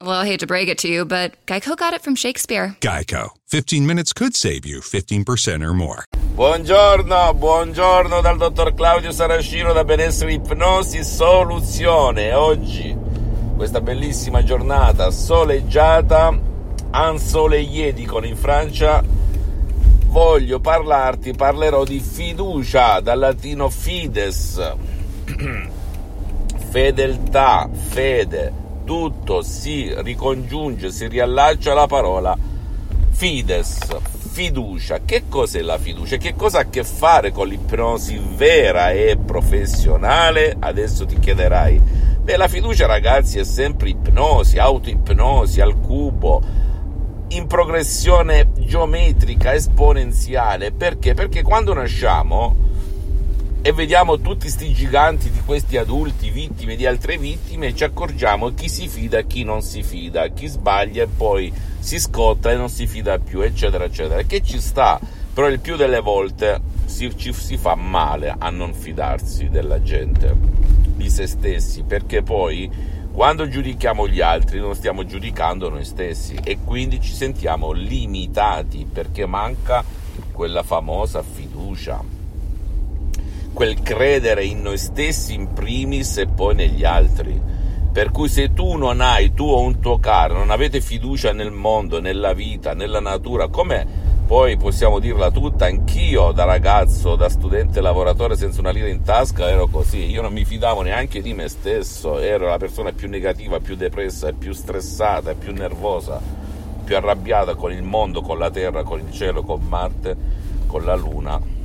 Well, I hate to break it to you, but Geico got it from Shakespeare. Geico. 15 minutes could save you 15% or more. Buongiorno, buongiorno dal dottor Claudio Saracino da Benessere Ipnosi Soluzione. Oggi, questa bellissima giornata soleggiata, ensoleillé dicono in Francia, voglio parlarti, parlerò di fiducia, dal latino fides, fedeltà, fede tutto si ricongiunge, si riallaccia alla parola fides, fiducia. Che cos'è la fiducia? Che cosa ha a che fare con l'ipnosi vera e professionale? Adesso ti chiederai. Beh, la fiducia, ragazzi, è sempre ipnosi, autoipnosi al cubo, in progressione geometrica esponenziale. Perché? Perché quando nasciamo e vediamo tutti sti giganti di questi adulti vittime di altre vittime e ci accorgiamo chi si fida e chi non si fida, chi sbaglia e poi si scotta e non si fida più, eccetera, eccetera. Che ci sta, però il più delle volte si, ci si fa male a non fidarsi della gente, di se stessi, perché poi quando giudichiamo gli altri non stiamo giudicando noi stessi e quindi ci sentiamo limitati perché manca quella famosa fiducia quel credere in noi stessi in primis e poi negli altri. Per cui se tu non hai, tu o un tuo caro, non avete fiducia nel mondo, nella vita, nella natura, come poi possiamo dirla tutta, anch'io da ragazzo, da studente lavoratore senza una lira in tasca ero così, io non mi fidavo neanche di me stesso, ero la persona più negativa, più depressa, più stressata, più nervosa, più arrabbiata con il mondo, con la terra, con il cielo, con Marte, con la luna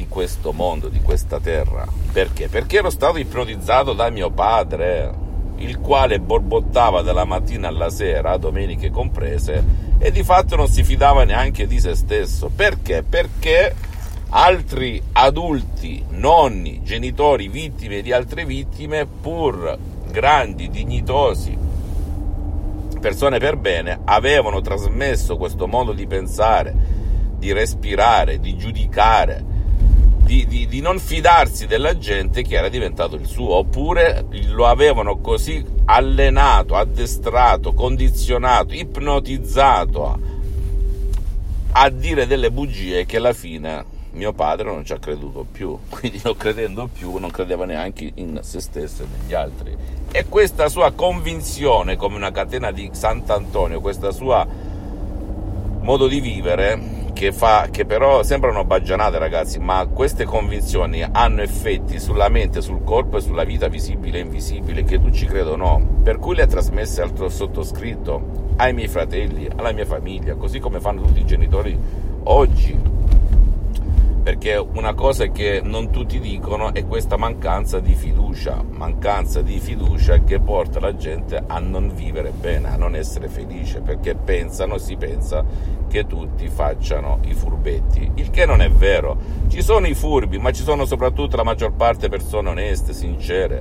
di questo mondo, di questa terra. Perché? Perché ero stato ipnotizzato da mio padre, il quale borbottava dalla mattina alla sera, domeniche comprese, e di fatto non si fidava neanche di se stesso. Perché? Perché altri adulti, nonni, genitori, vittime di altre vittime, pur grandi, dignitosi, persone per bene, avevano trasmesso questo modo di pensare, di respirare, di giudicare, di, di, di, non fidarsi della gente che era diventato il suo, oppure lo avevano così allenato, addestrato, condizionato, ipnotizzato a, a dire delle bugie che alla fine mio padre non ci ha creduto più, quindi non credendo più non credeva neanche in se stesso e negli altri. E questa sua convinzione come una catena di Sant'Antonio, questo suo modo di vivere, che, fa, che però sembrano baggianate ragazzi, ma queste convinzioni hanno effetti sulla mente, sul corpo e sulla vita visibile e invisibile, che tu ci credo o no, per cui le ha trasmesse al sottoscritto, ai miei fratelli, alla mia famiglia, così come fanno tutti i genitori oggi perché una cosa che non tutti dicono è questa mancanza di fiducia, mancanza di fiducia che porta la gente a non vivere bene, a non essere felice, perché pensano, si pensa che tutti facciano i furbetti, il che non è vero. Ci sono i furbi, ma ci sono soprattutto la maggior parte persone oneste, sincere,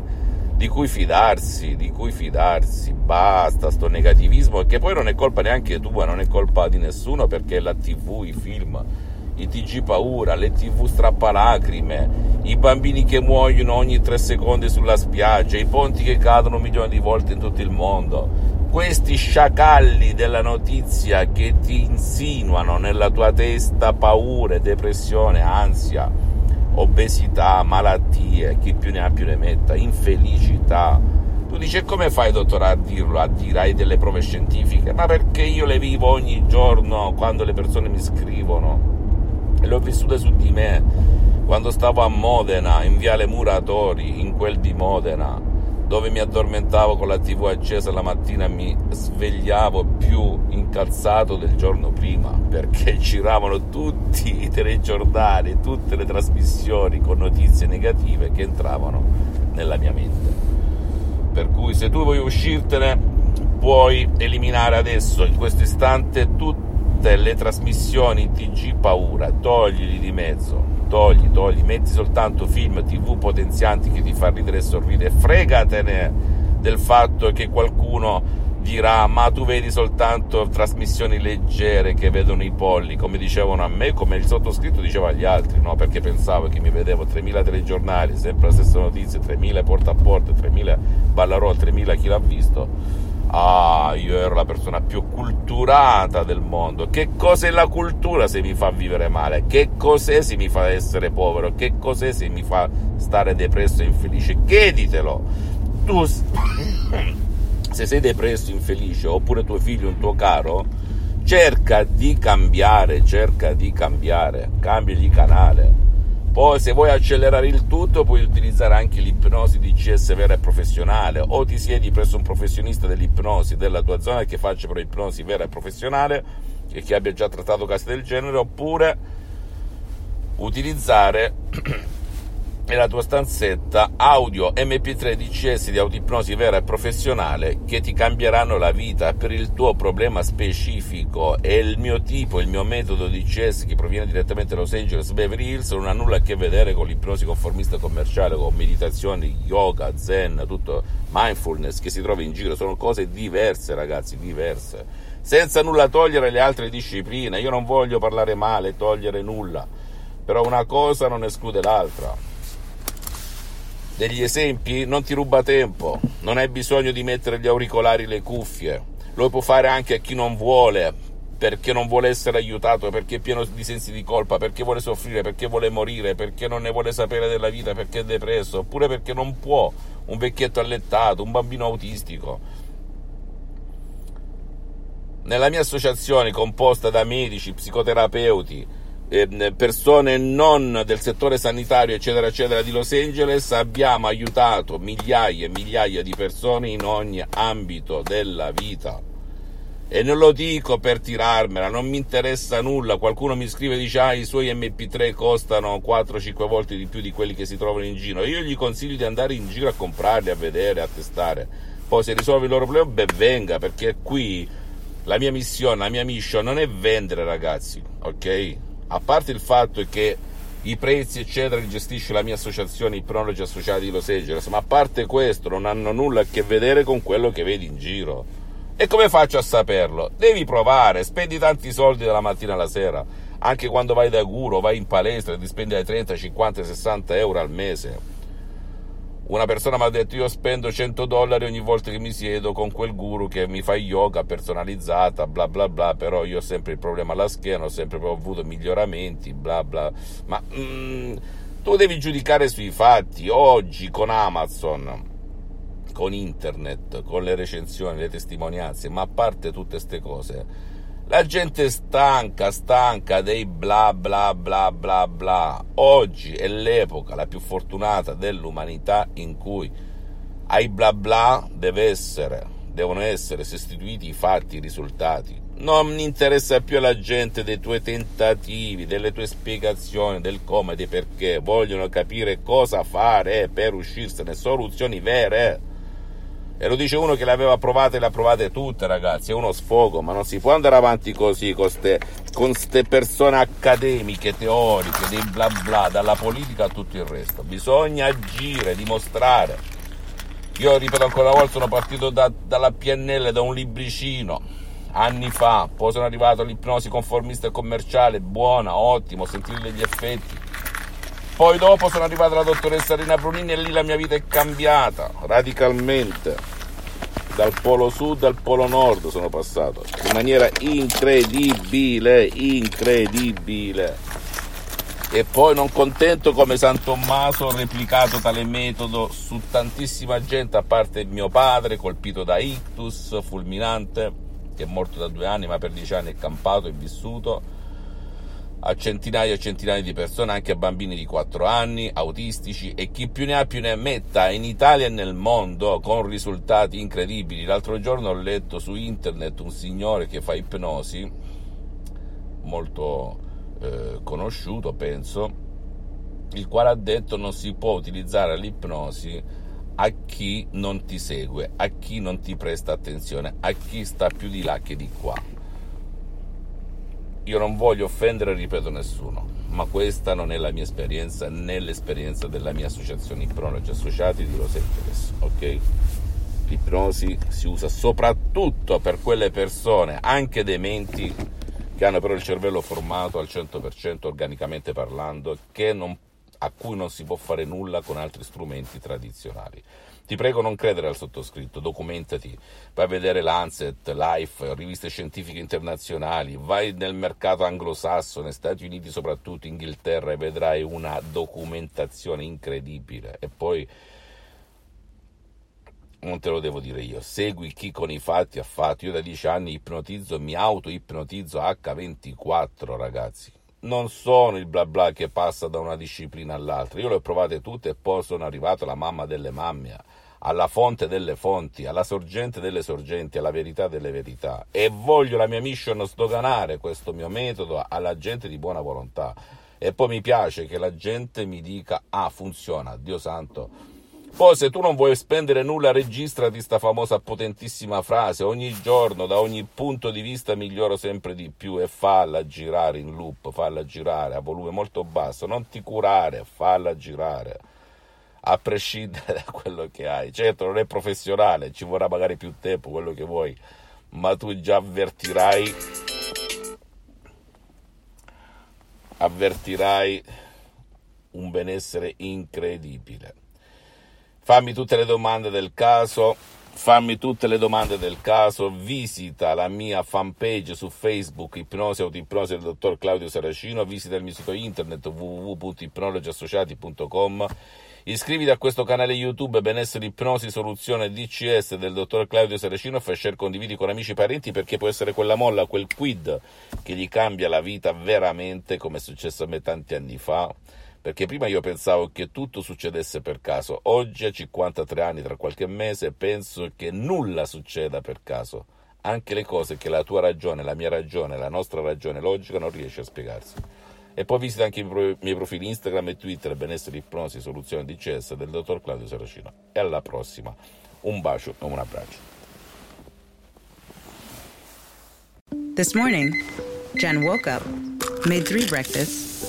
di cui fidarsi, di cui fidarsi, basta sto negativismo, che poi non è colpa neanche tua, non è colpa di nessuno perché la tv, i film i TG paura, le TV strappalacrime, i bambini che muoiono ogni tre secondi sulla spiaggia, i ponti che cadono milioni di volte in tutto il mondo. Questi sciacalli della notizia che ti insinuano nella tua testa paure, depressione, ansia, obesità, malattie, chi più ne ha più ne metta, infelicità. Tu dici come fai dottore a dirlo, a dire hai delle prove scientifiche? Ma perché io le vivo ogni giorno quando le persone mi scrivono? Le ho vissute su di me quando stavo a Modena, in Viale Muratori, in quel di Modena, dove mi addormentavo con la tv accesa la mattina mi svegliavo più incalzato del giorno prima, perché giravano tutti i telegiornali, tutte le trasmissioni con notizie negative che entravano nella mia mente. Per cui se tu vuoi uscirtene, puoi eliminare adesso, in questo istante, tutti parte le trasmissioni TG paura, toglili di mezzo, togli, togli, metti soltanto film TV potenzianti che ti fa ridere e sorridere, fregatene del fatto che qualcuno dirà ma tu vedi soltanto trasmissioni leggere che vedono i polli, come dicevano a me, come il sottoscritto diceva agli altri, no? perché pensavo che mi vedevo 3.000 telegiornali, sempre la stessa notizia, 3.000 porta a porta, 3.000 ballarò, 3.000 chi l'ha visto. Ah, io ero la persona più culturata del mondo. Che cos'è la cultura se mi fa vivere male? Che cos'è se mi fa essere povero? Che cos'è se mi fa stare depresso e infelice? Chieditelo. Tu se sei depresso, infelice, oppure tuo figlio, un tuo caro, cerca di cambiare, cerca di cambiare, cambiagli canale. Poi se vuoi accelerare il tutto puoi utilizzare anche l'ipnosi DCS vera e professionale. O ti siedi presso un professionista dell'ipnosi della tua zona che faccia però ipnosi vera e professionale e che abbia già trattato casi del genere oppure utilizzare nella tua stanzetta audio MP3 DCS di autoipnosi vera e professionale che ti cambieranno la vita per il tuo problema specifico. E il mio tipo, il mio metodo DCS che proviene direttamente da Los Angeles Beverly Hills. Non ha nulla a che vedere con l'ipnosi conformista commerciale, con meditazioni, yoga, zen, tutto mindfulness che si trova in giro, sono cose diverse ragazzi, diverse, senza nulla togliere le altre discipline, io non voglio parlare male, togliere nulla, però una cosa non esclude l'altra degli esempi? Non ti ruba tempo, non hai bisogno di mettere gli auricolari, le cuffie, lo può fare anche a chi non vuole, perché non vuole essere aiutato, perché è pieno di sensi di colpa, perché vuole soffrire, perché vuole morire, perché non ne vuole sapere della vita, perché è depresso, oppure perché non può, un vecchietto allettato, un bambino autistico. Nella mia associazione composta da medici, psicoterapeuti, persone non del settore sanitario, eccetera, eccetera, di Los Angeles, abbiamo aiutato migliaia e migliaia di persone in ogni ambito della vita. E non lo dico per tirarmela, non mi interessa nulla. Qualcuno mi scrive e dice: Ah, i suoi MP3 costano 4-5 volte di più di quelli che si trovano in giro. Io gli consiglio di andare in giro a comprarli, a vedere, a testare. Poi se risolve il loro problema, ben venga, perché qui la mia missione, la mia mission non è vendere, ragazzi, ok? A parte il fatto che i prezzi eccetera li gestisce la mia associazione Ipnologi Associati di Los Angeles, ma a parte questo non hanno nulla a che vedere con quello che vedi in giro. E come faccio a saperlo? Devi provare, spendi tanti soldi dalla mattina alla sera, anche quando vai da guru, vai in palestra ti spendi dai 30, 50, 60 euro al mese una persona mi ha detto io spendo 100 dollari ogni volta che mi siedo con quel guru che mi fa yoga personalizzata, bla bla bla, però io ho sempre il problema alla schiena, ho sempre avuto miglioramenti, bla bla. Ma mm, tu devi giudicare sui fatti. Oggi con Amazon, con internet, con le recensioni, le testimonianze, ma a parte tutte queste cose, la gente stanca, stanca dei bla bla bla bla bla. Oggi è l'epoca la più fortunata dell'umanità in cui ai bla bla essere, devono essere sostituiti i fatti, i risultati. Non interessa più alla gente dei tuoi tentativi, delle tue spiegazioni, del come, dei perché. Vogliono capire cosa fare per uscirsene, soluzioni vere e lo dice uno che le aveva provate e le ha provate tutte, ragazzi. È uno sfogo, ma non si può andare avanti così con queste persone accademiche, teoriche, dei bla bla, dalla politica a tutto il resto. Bisogna agire, dimostrare. Io ripeto ancora una volta, sono partito da, dalla PNL, da un libricino, anni fa, poi sono arrivato all'ipnosi conformista e commerciale, buona, ottimo, sentire gli effetti poi dopo sono arrivata la dottoressa Rina Brunini e lì la mia vita è cambiata radicalmente. Dal polo sud al polo nord sono passato in maniera incredibile, incredibile. E poi non contento come San Tommaso ho replicato tale metodo su tantissima gente, a parte mio padre colpito da ictus fulminante, che è morto da due anni ma per dieci anni è campato e vissuto a centinaia e centinaia di persone, anche a bambini di 4 anni, autistici e chi più ne ha più ne metta in Italia e nel mondo con risultati incredibili. L'altro giorno ho letto su internet un signore che fa ipnosi, molto eh, conosciuto penso, il quale ha detto non si può utilizzare l'ipnosi a chi non ti segue, a chi non ti presta attenzione, a chi sta più di là che di qua io non voglio offendere, ripeto, nessuno, ma questa non è la mia esperienza né l'esperienza della mia associazione Ipnologi Associati, dirò sempre adesso, ok? L'ipnosi si usa soprattutto per quelle persone, anche dementi, che hanno però il cervello formato al 100% organicamente parlando, non, a cui non si può fare nulla con altri strumenti tradizionali. Ti prego non credere al sottoscritto, documentati, vai a vedere Lancet, Life, riviste scientifiche internazionali, vai nel mercato anglosassone, Stati Uniti soprattutto, Inghilterra e vedrai una documentazione incredibile. E poi non te lo devo dire io, segui chi con i fatti ha fatto. Io da dieci anni ipnotizzo, mi auto-ipnotizzo H24, ragazzi. Non sono il bla bla che passa da una disciplina all'altra. Io le ho provate tutte e poi sono arrivato alla mamma delle mamme, alla fonte delle fonti, alla sorgente delle sorgenti, alla verità delle verità. E voglio la mia mission sdoganare questo mio metodo alla gente di buona volontà. E poi mi piace che la gente mi dica: Ah, funziona, Dio santo poi se tu non vuoi spendere nulla, registrati sta famosa potentissima frase, ogni giorno, da ogni punto di vista miglioro sempre di più e falla girare in loop, falla girare a volume molto basso, non ti curare, falla girare, a prescindere da quello che hai. Certo non è professionale, ci vorrà magari più tempo, quello che vuoi, ma tu già avvertirai, avvertirai un benessere incredibile. Fammi tutte le domande del caso. Fammi tutte le domande del caso, visita la mia fanpage su Facebook Ipnosi Autoipnosi del dottor Claudio Saracino, visita il mio sito internet www.ipnologiassociati.com, iscriviti a questo canale YouTube Benessere Ipnosi Soluzione DCS del dottor Claudio Saracino fai share condividi con amici e parenti perché può essere quella molla, quel quid che gli cambia la vita veramente come è successo a me tanti anni fa perché prima io pensavo che tutto succedesse per caso, oggi a 53 anni, tra qualche mese, penso che nulla succeda per caso, anche le cose che la tua ragione, la mia ragione, la nostra ragione logica non riesce a spiegarsi. E poi visita anche i miei profili Instagram e Twitter, benessere, ipnosi, soluzione di CS del dottor Claudio Saracino. E alla prossima. Un bacio e un abbraccio. This morning, Jen woke up, made three breakfasts